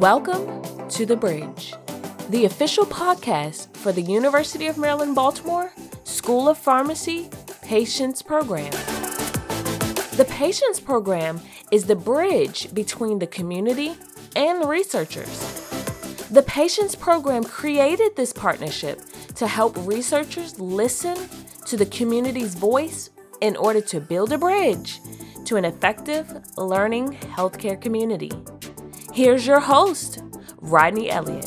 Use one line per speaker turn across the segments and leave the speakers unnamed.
Welcome to The Bridge, the official podcast for the University of Maryland Baltimore School of Pharmacy Patients Program. The Patients Program is the bridge between the community and the researchers. The Patients Program created this partnership to help researchers listen to the community's voice in order to build a bridge to an effective learning healthcare community. Here's your host, Rodney Elliott.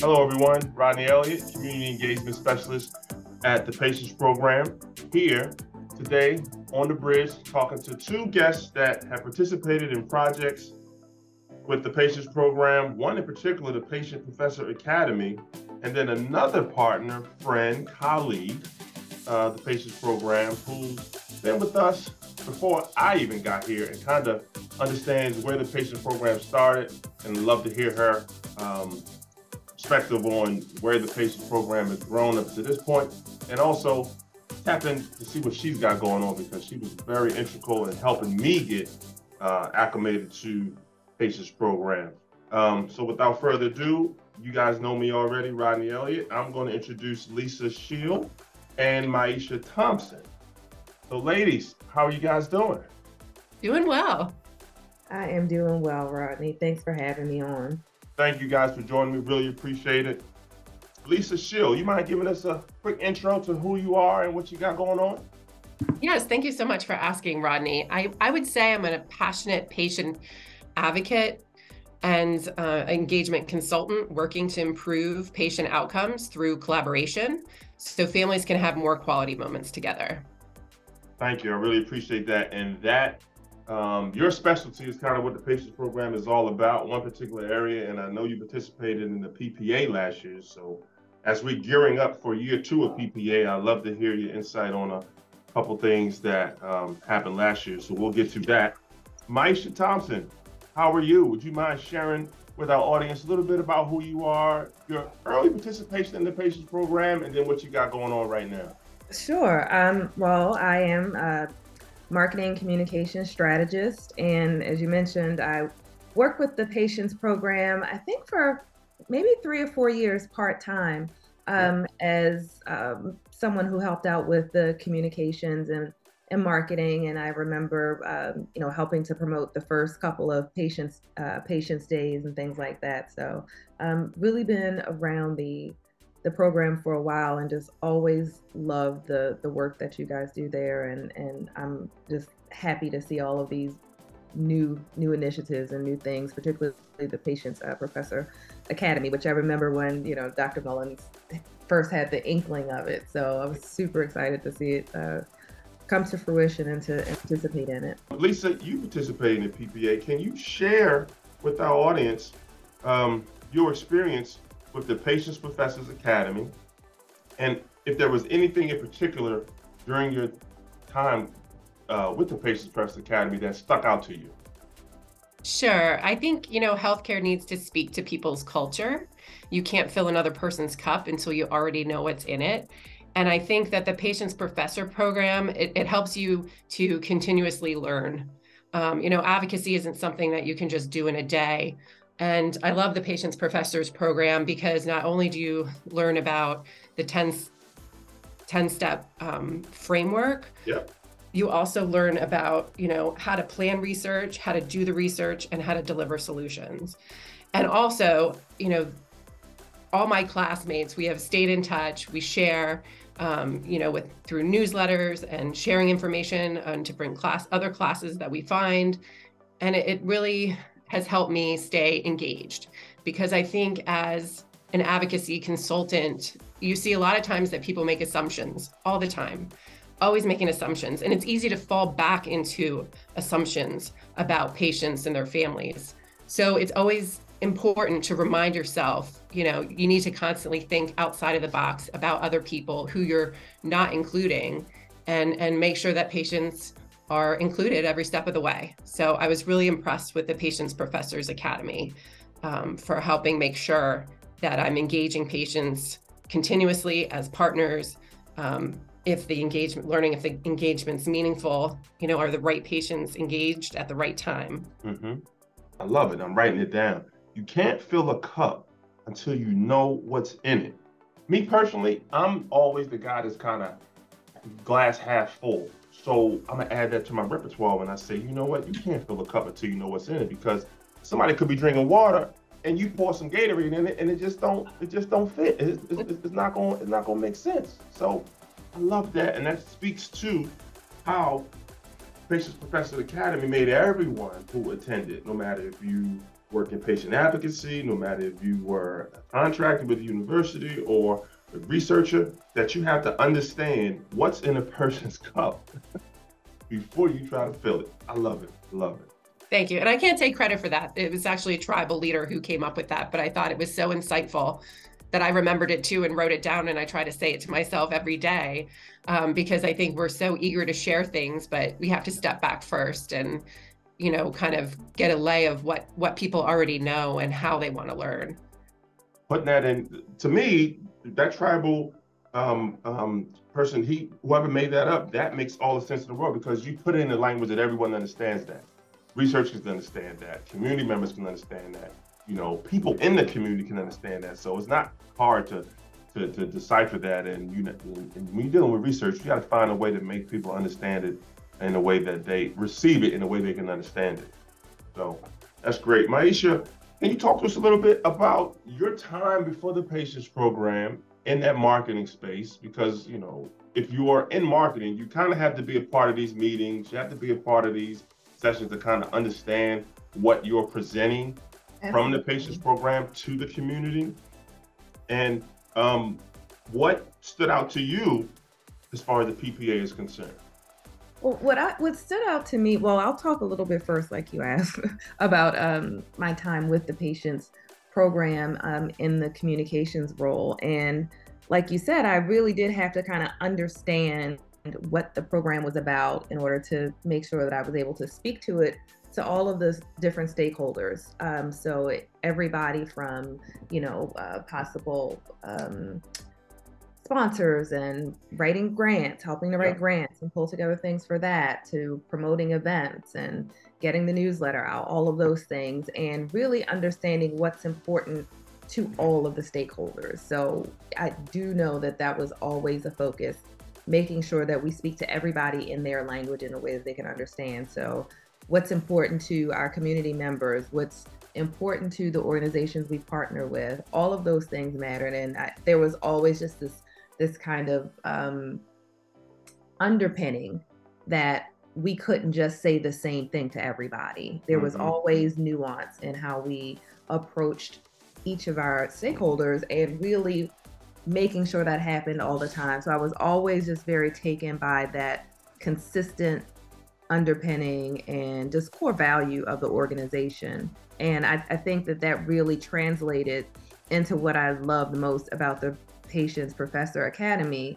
Hello, everyone. Rodney Elliott, Community Engagement Specialist at the Patients Program, here today on the bridge talking to two guests that have participated in projects with the Patients Program, one in particular, the Patient Professor Academy, and then another partner, friend, colleague, uh, the Patients Program, who's been with us before I even got here and kind of understands where the Patients Program started, and love to hear her um, perspective on where the Patients Program has grown up to this point, and also tap in to see what she's got going on because she was very integral in helping me get uh, acclimated to Patients Program. Um, so without further ado, you guys know me already, Rodney Elliott. I'm going to introduce Lisa Shill and Myeisha Thompson. So, ladies, how are you guys doing?
Doing well.
I am doing well, Rodney. Thanks for having me on.
Thank you guys for joining me. Really appreciate it. Lisa Shill, you mind giving us a quick intro to who you are and what you got going on?
Yes, thank you so much for asking, Rodney. I, I would say I'm a passionate patient advocate and uh, engagement consultant working to improve patient outcomes through collaboration so families can have more quality moments together.
Thank you. I really appreciate that. And that um, your specialty is kind of what the patients program is all about, one particular area. And I know you participated in the PPA last year. So as we're gearing up for year two of PPA, I'd love to hear your insight on a couple things that um, happened last year. So we'll get to that. Myeisha Thompson, how are you? Would you mind sharing with our audience a little bit about who you are, your early participation in the patients program, and then what you got going on right now?
Sure. Um, well, I am a marketing communication strategist. And as you mentioned, I work with the patients program, I think for maybe three or four years part time um, yeah. as um, someone who helped out with the communications and, and marketing. And I remember, um, you know, helping to promote the first couple of patients uh, patients days and things like that. So, um, really been around the the program for a while and just always love the the work that you guys do there. And and I'm just happy to see all of these new new initiatives and new things particularly the patients uh, professor academy which I remember when you know Dr. Mullins first had the inkling of it. So I was super excited to see it uh, come to fruition and to participate in it.
Lisa you participate in the PPA can you share with our audience um, your experience with the Patients Professors Academy, and if there was anything in particular during your time uh, with the Patients Professors Academy that stuck out to you.
Sure. I think, you know, healthcare needs to speak to people's culture. You can't fill another person's cup until you already know what's in it. And I think that the Patients Professor program, it, it helps you to continuously learn. Um, you know, advocacy isn't something that you can just do in a day. And I love the Patients Professors program because not only do you learn about the 10, 10 step um, framework,
yep.
you also learn about, you know, how to plan research, how to do the research, and how to deliver solutions. And also, you know, all my classmates, we have stayed in touch, we share, um, you know, with through newsletters and sharing information and to bring class other classes that we find. And it, it really has helped me stay engaged because I think as an advocacy consultant, you see a lot of times that people make assumptions all the time, always making assumptions. And it's easy to fall back into assumptions about patients and their families. So it's always important to remind yourself, you know, you need to constantly think outside of the box about other people who you're not including and and make sure that patients are included every step of the way. So I was really impressed with the Patients Professors Academy um, for helping make sure that I'm engaging patients continuously as partners. Um, if the engagement, learning if the engagement's meaningful, you know, are the right patients engaged at the right time?
Mm-hmm. I love it. I'm writing it down. You can't fill a cup until you know what's in it. Me personally, I'm always the guy that's kind of glass half full. So I'm gonna add that to my repertoire when I say, you know what, you can't fill a cup until you know what's in it because somebody could be drinking water and you pour some Gatorade in it and it just don't it just don't fit. It's, it's, it's not going it's not to make sense. So I love that, and that speaks to how Patients Professor Academy made everyone who attended, no matter if you work in patient advocacy, no matter if you were contracted with the university or researcher, that you have to understand what's in a person's cup before you try to fill it. I love it. Love it.
Thank you. And I can't take credit for that. It was actually a tribal leader who came up with that, but I thought it was so insightful that I remembered it too and wrote it down. And I try to say it to myself every day um, because I think we're so eager to share things, but we have to step back first and, you know, kind of get a lay of what what people already know and how they want to learn.
Putting that in, to me, that tribal um, um, person, he whoever made that up, that makes all the sense in the world because you put it in a language that everyone understands that. Researchers can understand that. Community members can understand that. You know, people in the community can understand that. So it's not hard to to, to decipher that. And you and when you're dealing with research, you got to find a way to make people understand it in a way that they receive it in a way they can understand it. So that's great, Myeisha. Can you talk to us a little bit about your time before the patients program in that marketing space? Because you know, if you are in marketing, you kind of have to be a part of these meetings. You have to be a part of these sessions to kind of understand what you're presenting Absolutely. from the patients program to the community. And um, what stood out to you as far as the PPA is concerned?
What I what stood out to me, well, I'll talk a little bit first, like you asked, about um, my time with the patients program um, in the communications role. And like you said, I really did have to kind of understand what the program was about in order to make sure that I was able to speak to it to all of the different stakeholders. Um, so everybody from, you know, uh, possible um, sponsors and writing grants, helping to write yeah. grants and pull together things for that, to promoting events and getting the newsletter out, all of those things, and really understanding what's important to all of the stakeholders. So I do know that that was always a focus, making sure that we speak to everybody in their language in a way that they can understand. So what's important to our community members, what's important to the organizations we partner with. All of those things mattered, and I, there was always just this this kind of um, underpinning that we couldn't just say the same thing to everybody. There was mm-hmm. always nuance in how we approached each of our stakeholders and really making sure that happened all the time. So I was always just very taken by that consistent underpinning and just core value of the organization. And I, I think that that really translated into what I love the most about the Patients Professor Academy.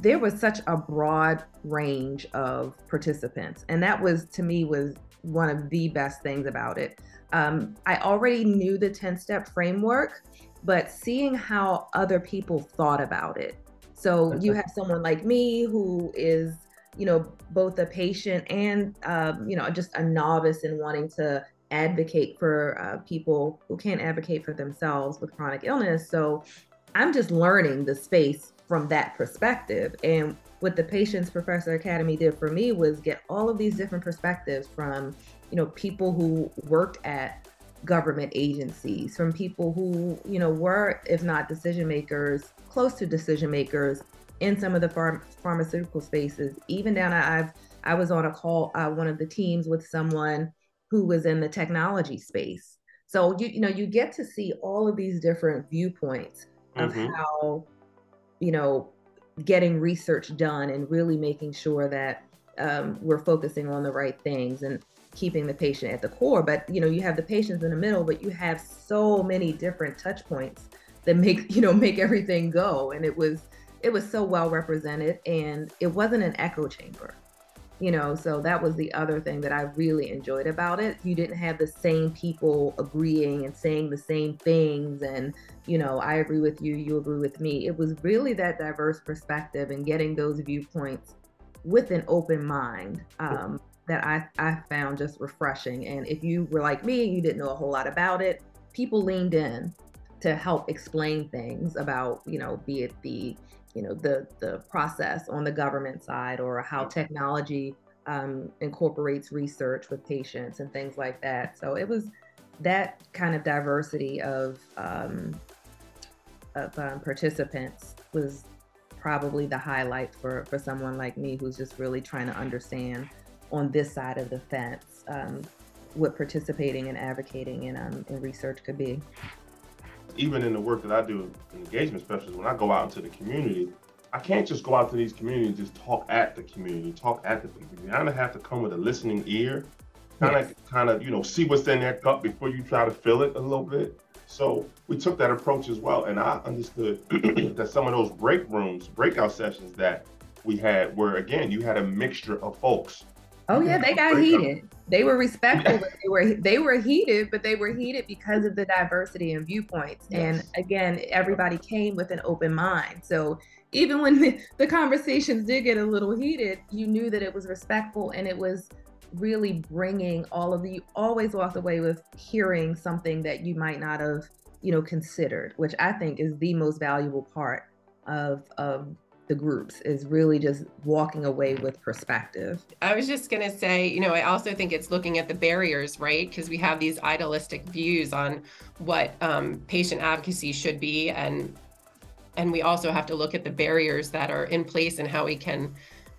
There was such a broad range of participants, and that was to me was one of the best things about it. Um, I already knew the 10 step framework, but seeing how other people thought about it. So you have someone like me who is you know, both a patient and, um, you know, just a novice in wanting to advocate for uh, people who can't advocate for themselves with chronic illness. So I'm just learning the space from that perspective. And what the Patients Professor Academy did for me was get all of these different perspectives from, you know, people who worked at government agencies, from people who, you know, were, if not decision makers, close to decision makers in some of the pharm- pharmaceutical spaces. Even down, I've I was on a call, uh, one of the teams with someone who was in the technology space. So you you know you get to see all of these different viewpoints of mm-hmm. how you know getting research done and really making sure that um, we're focusing on the right things and keeping the patient at the core. But you know you have the patients in the middle, but you have so many different touch points that make you know make everything go. And it was it was so well represented and it wasn't an echo chamber you know so that was the other thing that i really enjoyed about it. You didn't have the same people agreeing and saying the same things and you know i agree with you you agree with me. It was really that diverse perspective and getting those viewpoints with an open mind um, that I, I found just refreshing. And if you were like me, you didn't know a whole lot about it, people leaned in to help explain things about, you know, be it the, you know, the the process on the government side or how technology um, incorporates research with patients and things like that. So it was that kind of diversity of um, of um, participants was probably the highlight for for someone like me who's just really trying to understand on this side of the fence um, what participating and advocating in, um, in research could be.
Even in the work that I do in engagement specialist, when I go out into the community, I can't just go out to these communities and just talk at the community, talk at the people. You kind of have to come with a listening ear, kind of, yes. kind of, you know, see what's in their cup before you try to fill it a little bit. So we took that approach as well, and I understood that some of those break rooms, breakout sessions that we had, were again, you had a mixture of folks
Oh yeah, they got heated. They were respectful, but they were they were heated, but they were heated because of the diversity and viewpoints. Yes. And again, everybody came with an open mind. So even when the, the conversations did get a little heated, you knew that it was respectful and it was really bringing all of the you always walk away with hearing something that you might not have you know considered which i think is the most valuable part of of the groups is really just walking away with perspective.
I was just going to say, you know, I also think it's looking at the barriers, right? Because we have these idealistic views on what um, patient advocacy should be, and and we also have to look at the barriers that are in place and how we can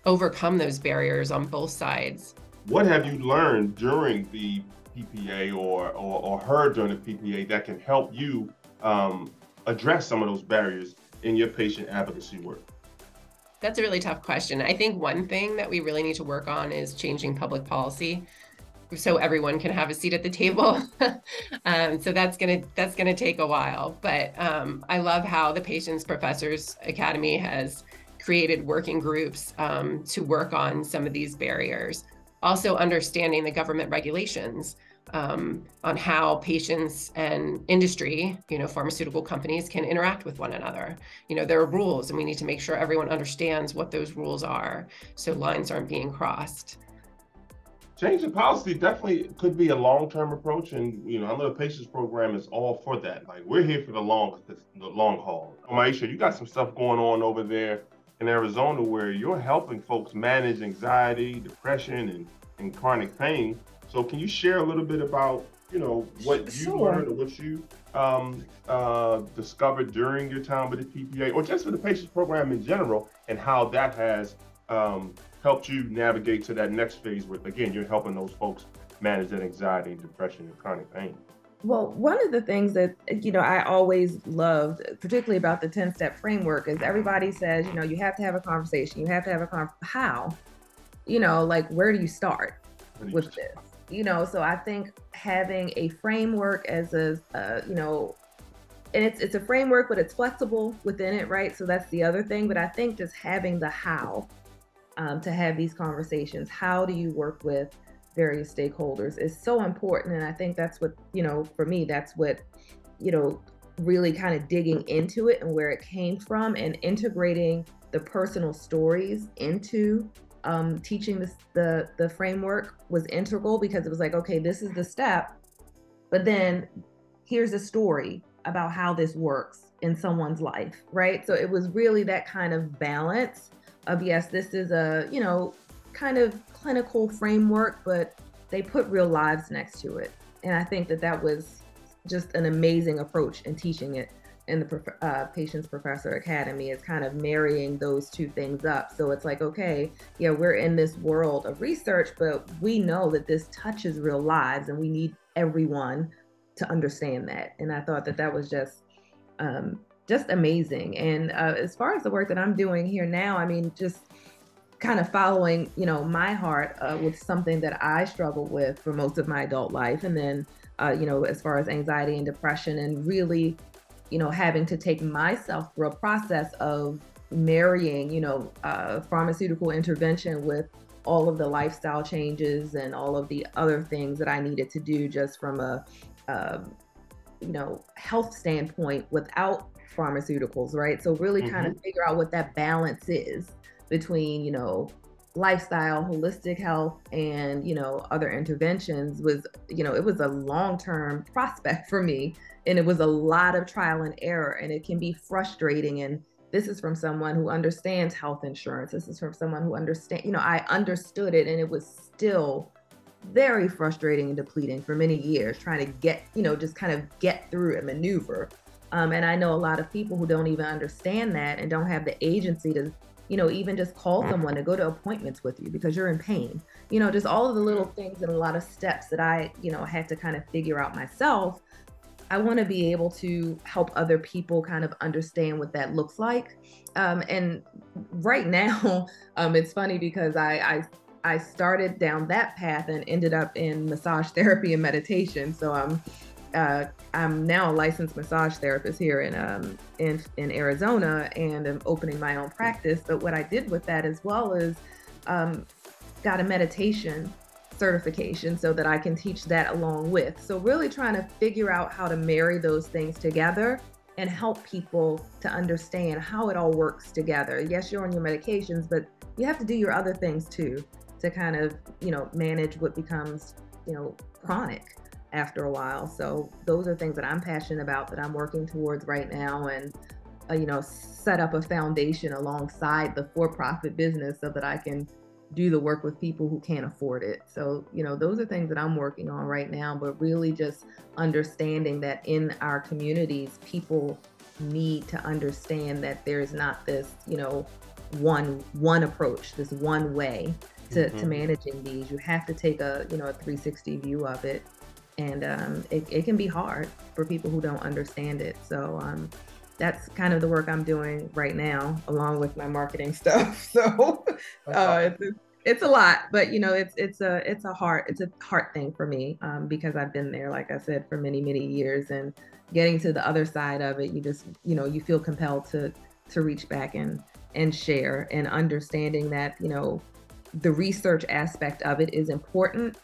overcome those barriers on both sides.
What have you learned during the PPA or or, or heard during the PPA that can help you um, address some of those barriers in your patient advocacy work?
That's a really tough question. I think one thing that we really need to work on is changing public policy so everyone can have a seat at the table. um, so that's gonna that's gonna take a while. But um, I love how the Patients Professors Academy has created working groups um, to work on some of these barriers. Also understanding the government regulations um, on how patients and industry, you know, pharmaceutical companies can interact with one another. You know, there are rules, and we need to make sure everyone understands what those rules are so lines aren't being crossed.
Change Changing policy definitely could be a long-term approach, and you know, I know the patients program is all for that. Like we're here for the long, the long haul. Myeisha, you got some stuff going on over there in Arizona where you're helping folks manage anxiety, depression, and, and chronic pain so can you share a little bit about, you know, what you sure. learned or what you um, uh, discovered during your time with the PPA or just for the patients program in general and how that has um, helped you navigate to that next phase where, again, you're helping those folks manage that anxiety and depression and chronic pain?
Well, one of the things that you know I always loved, particularly about the 10-step framework, is everybody says, you know, you have to have a conversation. You have to have a con how? You know, like where do you start with this? You know so i think having a framework as a uh, you know and it's it's a framework but it's flexible within it right? So that's the other thing but i think just having the how um, to have these conversations how do you work with various stakeholders is so important and i think that's what you know for me that's what you know really kind of digging into it and where it came from and integrating the personal stories into um, teaching the the framework was integral because it was like, okay, this is the step, but then here's a story about how this works in someone's life, right? So it was really that kind of balance of yes, this is a you know kind of clinical framework, but they put real lives next to it, and I think that that was just an amazing approach in teaching it in the uh, Patients Professor Academy is kind of marrying those two things up. So it's like, okay, yeah, we're in this world of research, but we know that this touches real lives and we need everyone to understand that. And I thought that that was just, um, just amazing. And uh, as far as the work that I'm doing here now, I mean, just kind of following, you know, my heart uh, with something that I struggled with for most of my adult life. And then, uh, you know, as far as anxiety and depression and really you know, having to take myself through a process of marrying, you know, uh, pharmaceutical intervention with all of the lifestyle changes and all of the other things that I needed to do just from a, um, you know, health standpoint without pharmaceuticals, right? So really mm-hmm. kind of figure out what that balance is between, you know, lifestyle, holistic health, and you know other interventions was you know it was a long term prospect for me, and it was a lot of trial and error, and it can be frustrating. And this is from someone who understands health insurance. This is from someone who understand you know I understood it, and it was still very frustrating and depleting for many years trying to get you know just kind of get through and maneuver. Um, and I know a lot of people who don't even understand that and don't have the agency to you know, even just call someone to go to appointments with you because you're in pain. You know, just all of the little things and a lot of steps that I, you know, had to kind of figure out myself. I want to be able to help other people kind of understand what that looks like. Um, and right now, um, it's funny because I, I I started down that path and ended up in massage therapy and meditation. So I'm uh, I'm now a licensed massage therapist here in um, in in Arizona, and I'm opening my own practice. But what I did with that as well is um, got a meditation certification so that I can teach that along with. So really trying to figure out how to marry those things together and help people to understand how it all works together. Yes, you're on your medications, but you have to do your other things too to kind of you know manage what becomes you know chronic after a while. So those are things that I'm passionate about that I'm working towards right now and uh, you know set up a foundation alongside the for-profit business so that I can do the work with people who can't afford it. So, you know, those are things that I'm working on right now, but really just understanding that in our communities people need to understand that there's not this, you know, one one approach, this one way to, mm-hmm. to managing these. You have to take a, you know, a 360 view of it and um, it, it, can be hard for people who don't understand it. So um, that's kind of the work I'm doing right now, along with my marketing stuff. So uh, it's, it's a lot, but you know, it's it's a it's a heart it's a heart thing for me um, because I've been there, like I said, for many many years, and getting to the other side of it, you just you know you feel compelled to to reach back and and share and understanding that you know the research aspect of it is important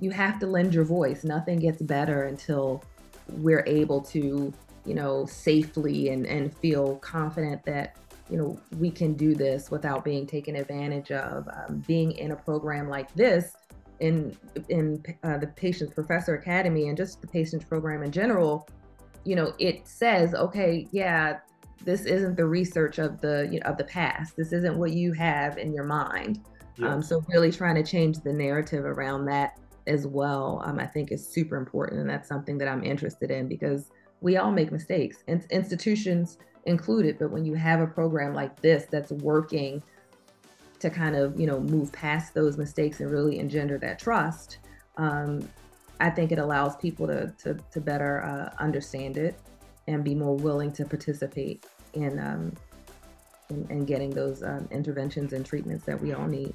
you have to lend your voice. Nothing gets better until we're able to, you know, safely and, and feel confident that, you know, we can do this without being taken advantage of. Um, being in a program like this, in in uh, the Patients Professor Academy and just the Patients Program in general, you know, it says, okay, yeah, this isn't the research of the you know, of the past. This isn't what you have in your mind. Yes. Um, so really trying to change the narrative around that as well, um, I think is super important. And that's something that I'm interested in because we all make mistakes, in- institutions included. But when you have a program like this that's working to kind of, you know, move past those mistakes and really engender that trust, um, I think it allows people to, to, to better uh, understand it and be more willing to participate in, um, in, in getting those um, interventions and treatments that we all need.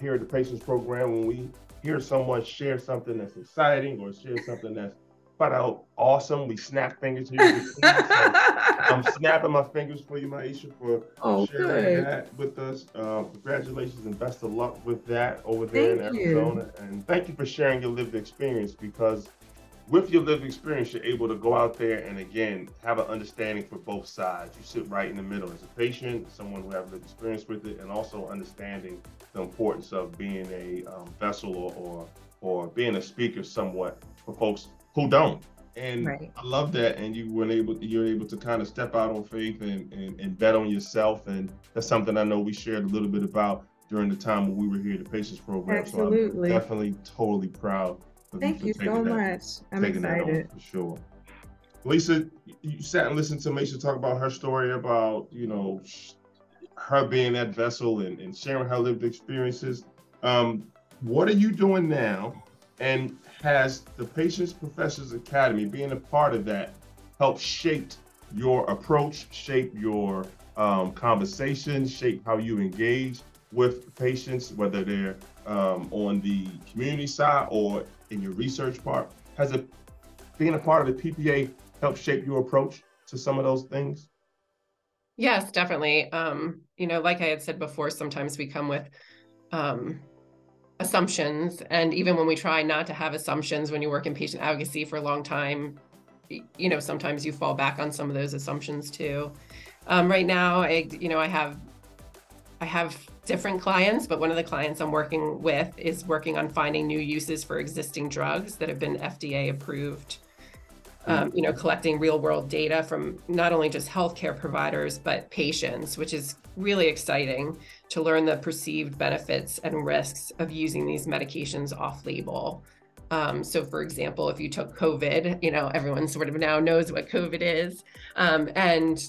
Here at the Patients Program, when we hear someone share something that's exciting or share something that's flat out awesome, we snap fingers here. so I'm snapping my fingers for you, Myeisha, for
oh,
sharing good. that with us. Uh, congratulations and best of luck with that over there thank in Arizona. You. And thank you for sharing your lived experience because with your lived experience, you're able to go out there and again have an understanding for both sides. You sit right in the middle as a patient, someone who has lived experience with it, and also understanding the importance of being a um, vessel or, or, or being a speaker somewhat for folks who don't. And right. I love that. And you were able to, you're able to kind of step out on faith and, and, and bet on yourself. And that's something I know we shared a little bit about during the time when we were here at the patients program.
Absolutely.
So I'm definitely totally proud
Thank you, you so that, much. I'm excited.
for sure. Lisa, you sat and listened to Myeisha talk about her story about, you know, her being that vessel and, and sharing her lived experiences. Um, what are you doing now? And has the Patients Professors Academy, being a part of that, helped shape your approach, shape your um, conversation, shape how you engage with patients, whether they're um, on the community side or in your research part? Has it being a part of the PPA helped shape your approach to some of those things?
Yes, definitely. Um, you know, like I had said before, sometimes we come with um, assumptions. And even when we try not to have assumptions when you work in patient advocacy for a long time, you know, sometimes you fall back on some of those assumptions too. Um, right now, I, you know, I have I have different clients, but one of the clients I'm working with is working on finding new uses for existing drugs that have been FDA approved. Um, you know, collecting real world data from not only just healthcare providers, but patients, which is really exciting to learn the perceived benefits and risks of using these medications off label. Um, so, for example, if you took COVID, you know, everyone sort of now knows what COVID is. Um, and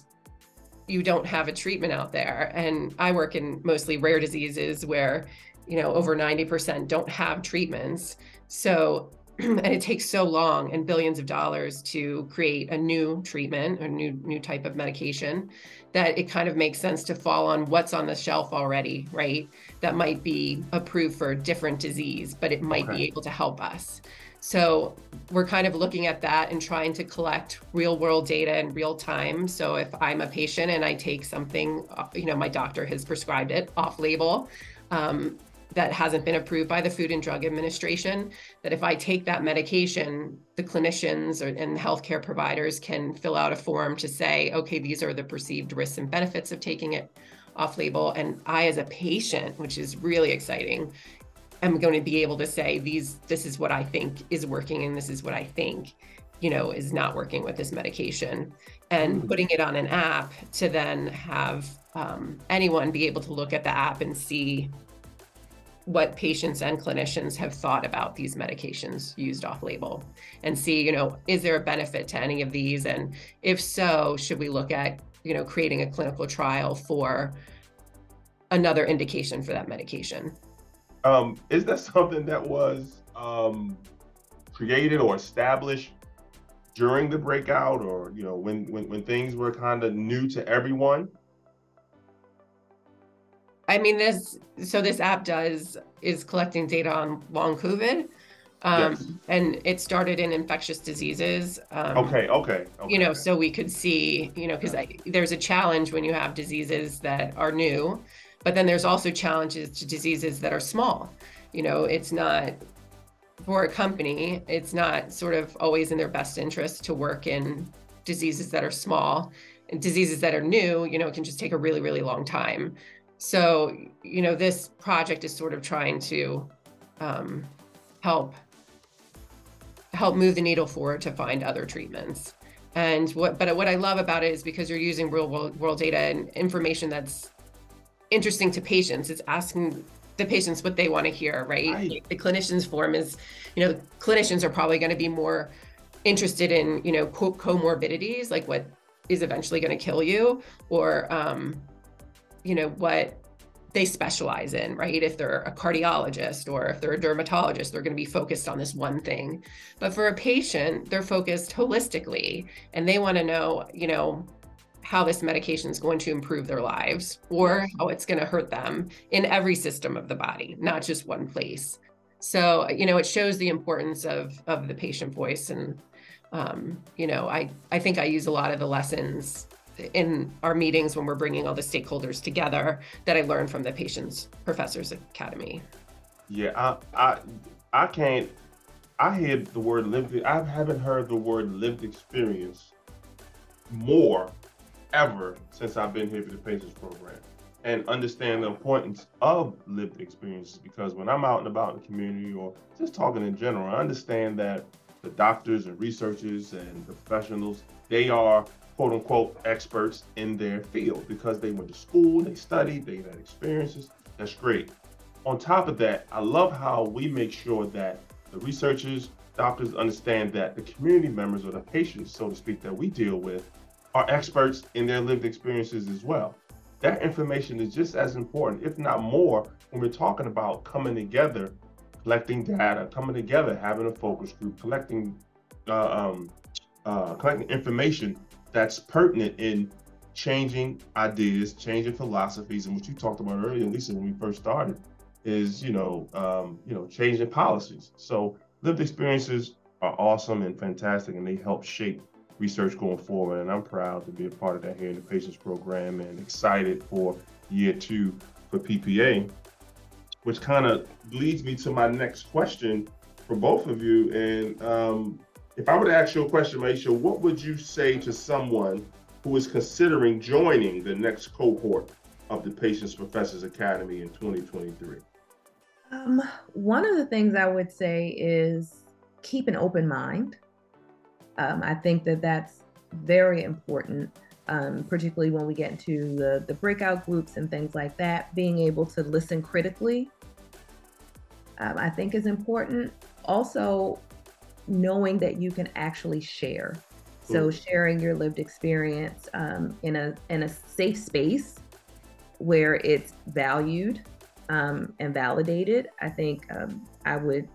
you don't have a treatment out there. And I work in mostly rare diseases where, you know, over 90% don't have treatments. So, and it takes so long and billions of dollars to create a new treatment, a new new type of medication, that it kind of makes sense to fall on what's on the shelf already, right? That might be approved for a different disease, but it might okay. be able to help us. So we're kind of looking at that and trying to collect real world data in real time. So if I'm a patient and I take something, uh, you know, my doctor has prescribed it off label. Um, that hasn't been approved by the Food and Drug Administration, that if I take that medication, the clinicians or, and healthcare providers can fill out a form to say, okay, these are the perceived risks and benefits of taking it off label. And I, as a patient, which is really exciting, am going to be able to say these this is what I think is working and this is what I think you know is not working with this medication. And mm-hmm. putting it on an app to then have um, anyone be able to look at the app and see what patients and clinicians have thought about these medications used off label and see you know is there a benefit to any of these? And if so should we look at you know creating a clinical trial for another indication for that medication
um, is that something that was um, created or established during the breakout, or you know, when when, when things were kind of new to everyone?
I mean, this so this app does is collecting data on long COVID. Um, yes. and it started in infectious diseases.
Um, okay, okay, okay,
You know, so we could see, you know, because there's a challenge when you have diseases that are new but then there's also challenges to diseases that are small. You know, it's not for a company, it's not sort of always in their best interest to work in diseases that are small and diseases that are new, you know, it can just take a really, really long time. So, you know, this project is sort of trying to um, help help move the needle forward to find other treatments. And what, but what I love about it is because you're using real world, world data and information that's interesting to patients. It's asking the patients what they want to hear, right? right. The clinician's form is, you know, clinicians are probably going to be more interested in, you know, co- comorbidities, like what is eventually going to kill you, or, um, you know, what they specialize in, right? If they're a cardiologist or if they're a dermatologist, they're going to be focused on this one thing. But for a patient, they're focused holistically and they want to know, you know, how this medication is going to improve their lives or how it's going to hurt them in every system of the body, not just one place. So, you know, it shows the importance of of the patient voice, and um, you know, I I think I use a lot of the lessons in our meetings when we're bringing all the stakeholders together that I learned from the Patients Professors Academy.
Yeah, I I I can't. I hear the word lived. I haven't heard the word lived experience more ever since I've been here for the Patients Program and understand the importance of lived experiences because when I'm out and about in the community or just talking in general, I understand that the doctors and researchers and the professionals, they are quote unquote experts in their field because they went to school, they studied, they had experiences. That's great. On top of that, I love how we make sure that the researchers, doctors understand that the community members or the patients, so to speak, that we deal with are experts in their lived experiences as well. That information is just as important, if not more, when we're talking about coming together, collecting data, coming together, having a focus group, collecting uh, um, uh, collecting information that's pertinent in changing ideas, changing philosophies, and what you talked about earlier, Lisa, when we first started, is you know um, you know changing policies. So lived experiences are awesome and fantastic, and they help shape research going forward. And I'm proud to be a part of that here in the Patients Program and excited for year two for PPA, which kind of leads me to my next question for both of you. And um, if I were to ask you a question, Myeisha, what would you say to someone who is considering joining the next cohort of the Patients Professors Academy in 2023?
Um, one of the things I would say is keep an open mind. Um, I think that that's very important, um, particularly when we get into the, the breakout groups and things like that. Being able to listen critically, um, I think, is important. Also, knowing that you can actually share. So, sharing your lived experience um, in a in a safe space where it's valued um, and validated. I think um, I would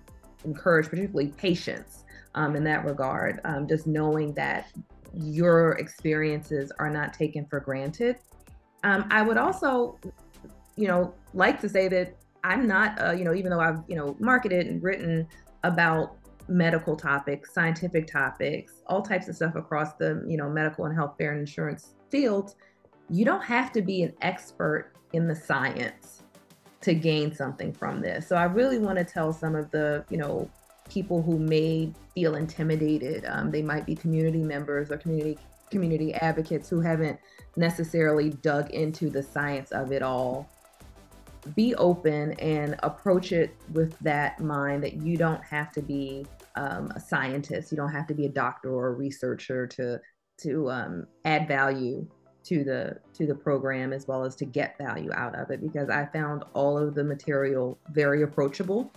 encourage, particularly patients, um, in that regard. Um, just knowing that your experiences are not taken for granted. Um, I would also, you know, like to say that I'm not, uh, you know, even though I've, you know, marketed and written about medical topics, scientific topics, all types of stuff across the, you know, medical and healthcare and insurance fields, you don't have to be an expert in the science to gain something from this. So I really want to tell some of the, you know, people who may feel intimidated. Um, they might be community members or community community advocates who haven't necessarily dug into the science of it all. Be open and approach it with that mind that you don't have to be um, a scientist. You don't have to be a doctor or a researcher to to um, add value to the to the program as well as to get value out of it because I found all of the material very approachable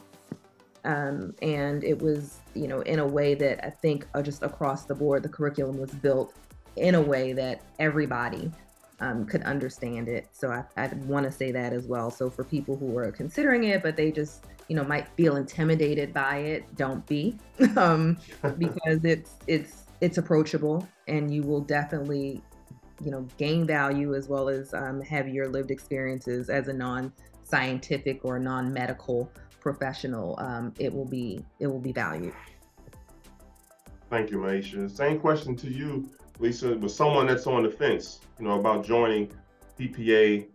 um, and it was you know in a way that I think uh, just across the board the curriculum was built in a way that everybody um, could understand it. So I, I want to say that as well. So for people who are considering it but they just you know might feel intimidated by it don't be. Um, because it's it's it's approachable and you will definitely you know gain value as well as um, have your lived experiences as a non-scientific or non-medical professional um, it will be it will be valued
thank you Myeisha same question to you lisa with someone that's on the fence you know about joining ppa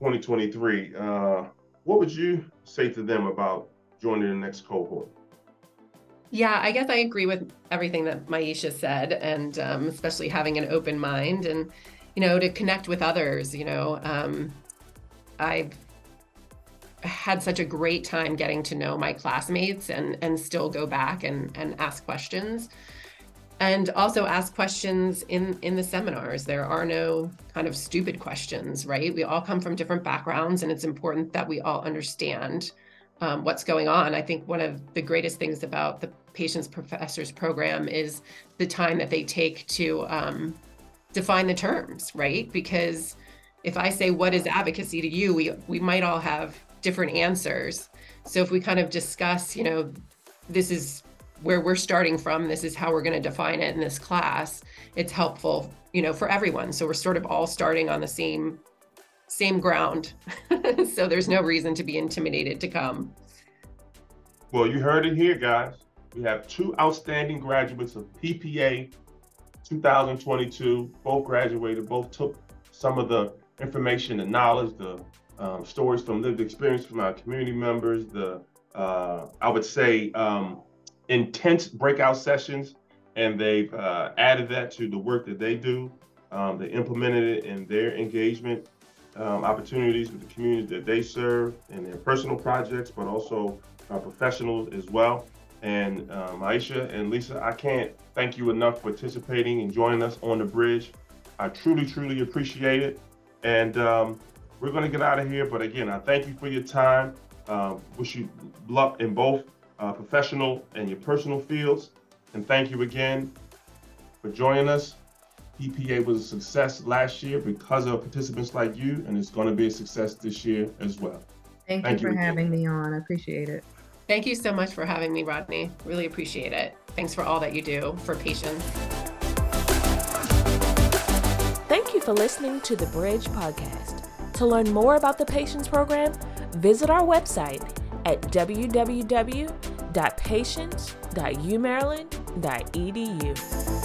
2023 uh, what would you say to them about joining the next cohort
yeah, I guess I agree with everything that Myeisha said, and um, especially having an open mind and, you know, to connect with others. You know, um, I've had such a great time getting to know my classmates and and still go back and and ask questions. And also ask questions in in the seminars. There are no kind of stupid questions right? We all come from different backgrounds and it's important that we all understand um, what's going on. I think one of the greatest things about the patients professors program is the time that they take to um, define the terms, right? Because if I say what is advocacy to you, we we might all have different answers. So if we kind of discuss, you know, this is where we're starting from, this is how we're going to define it in this class, it's helpful, you know, for everyone. So we're sort of all starting on the same same ground. so there's no reason to be intimidated to come.
Well, you heard it here, guys. We have two outstanding graduates of PPA 2022. Both graduated, both took some of the information and knowledge, the um, stories from lived experience from our community members, the, uh, I would say, um, intense breakout sessions, and they've uh, added that to the work that they do. Um, they implemented it in their engagement um, opportunities with the communities that they serve in their personal projects, but also uh, professionals as well. And um, Aisha and Lisa, I can't thank you enough for participating and joining us on the bridge. I truly, truly appreciate it. And um, we're going to get out of here. But again, I thank you for your time. Uh, wish you luck in both uh, professional and your personal fields. And thank you again for joining us. PPA was a success last year because of participants like you, and it's going to be a success this year as well.
Thank, thank you for you having me on. I appreciate it.
Thank you so much for having me, Rodney. Really appreciate it. Thanks for all that you do for patients.
Thank you for listening to the Bridge Podcast. To learn more about the Patients Program, visit our website at www.patients.umaryland.edu.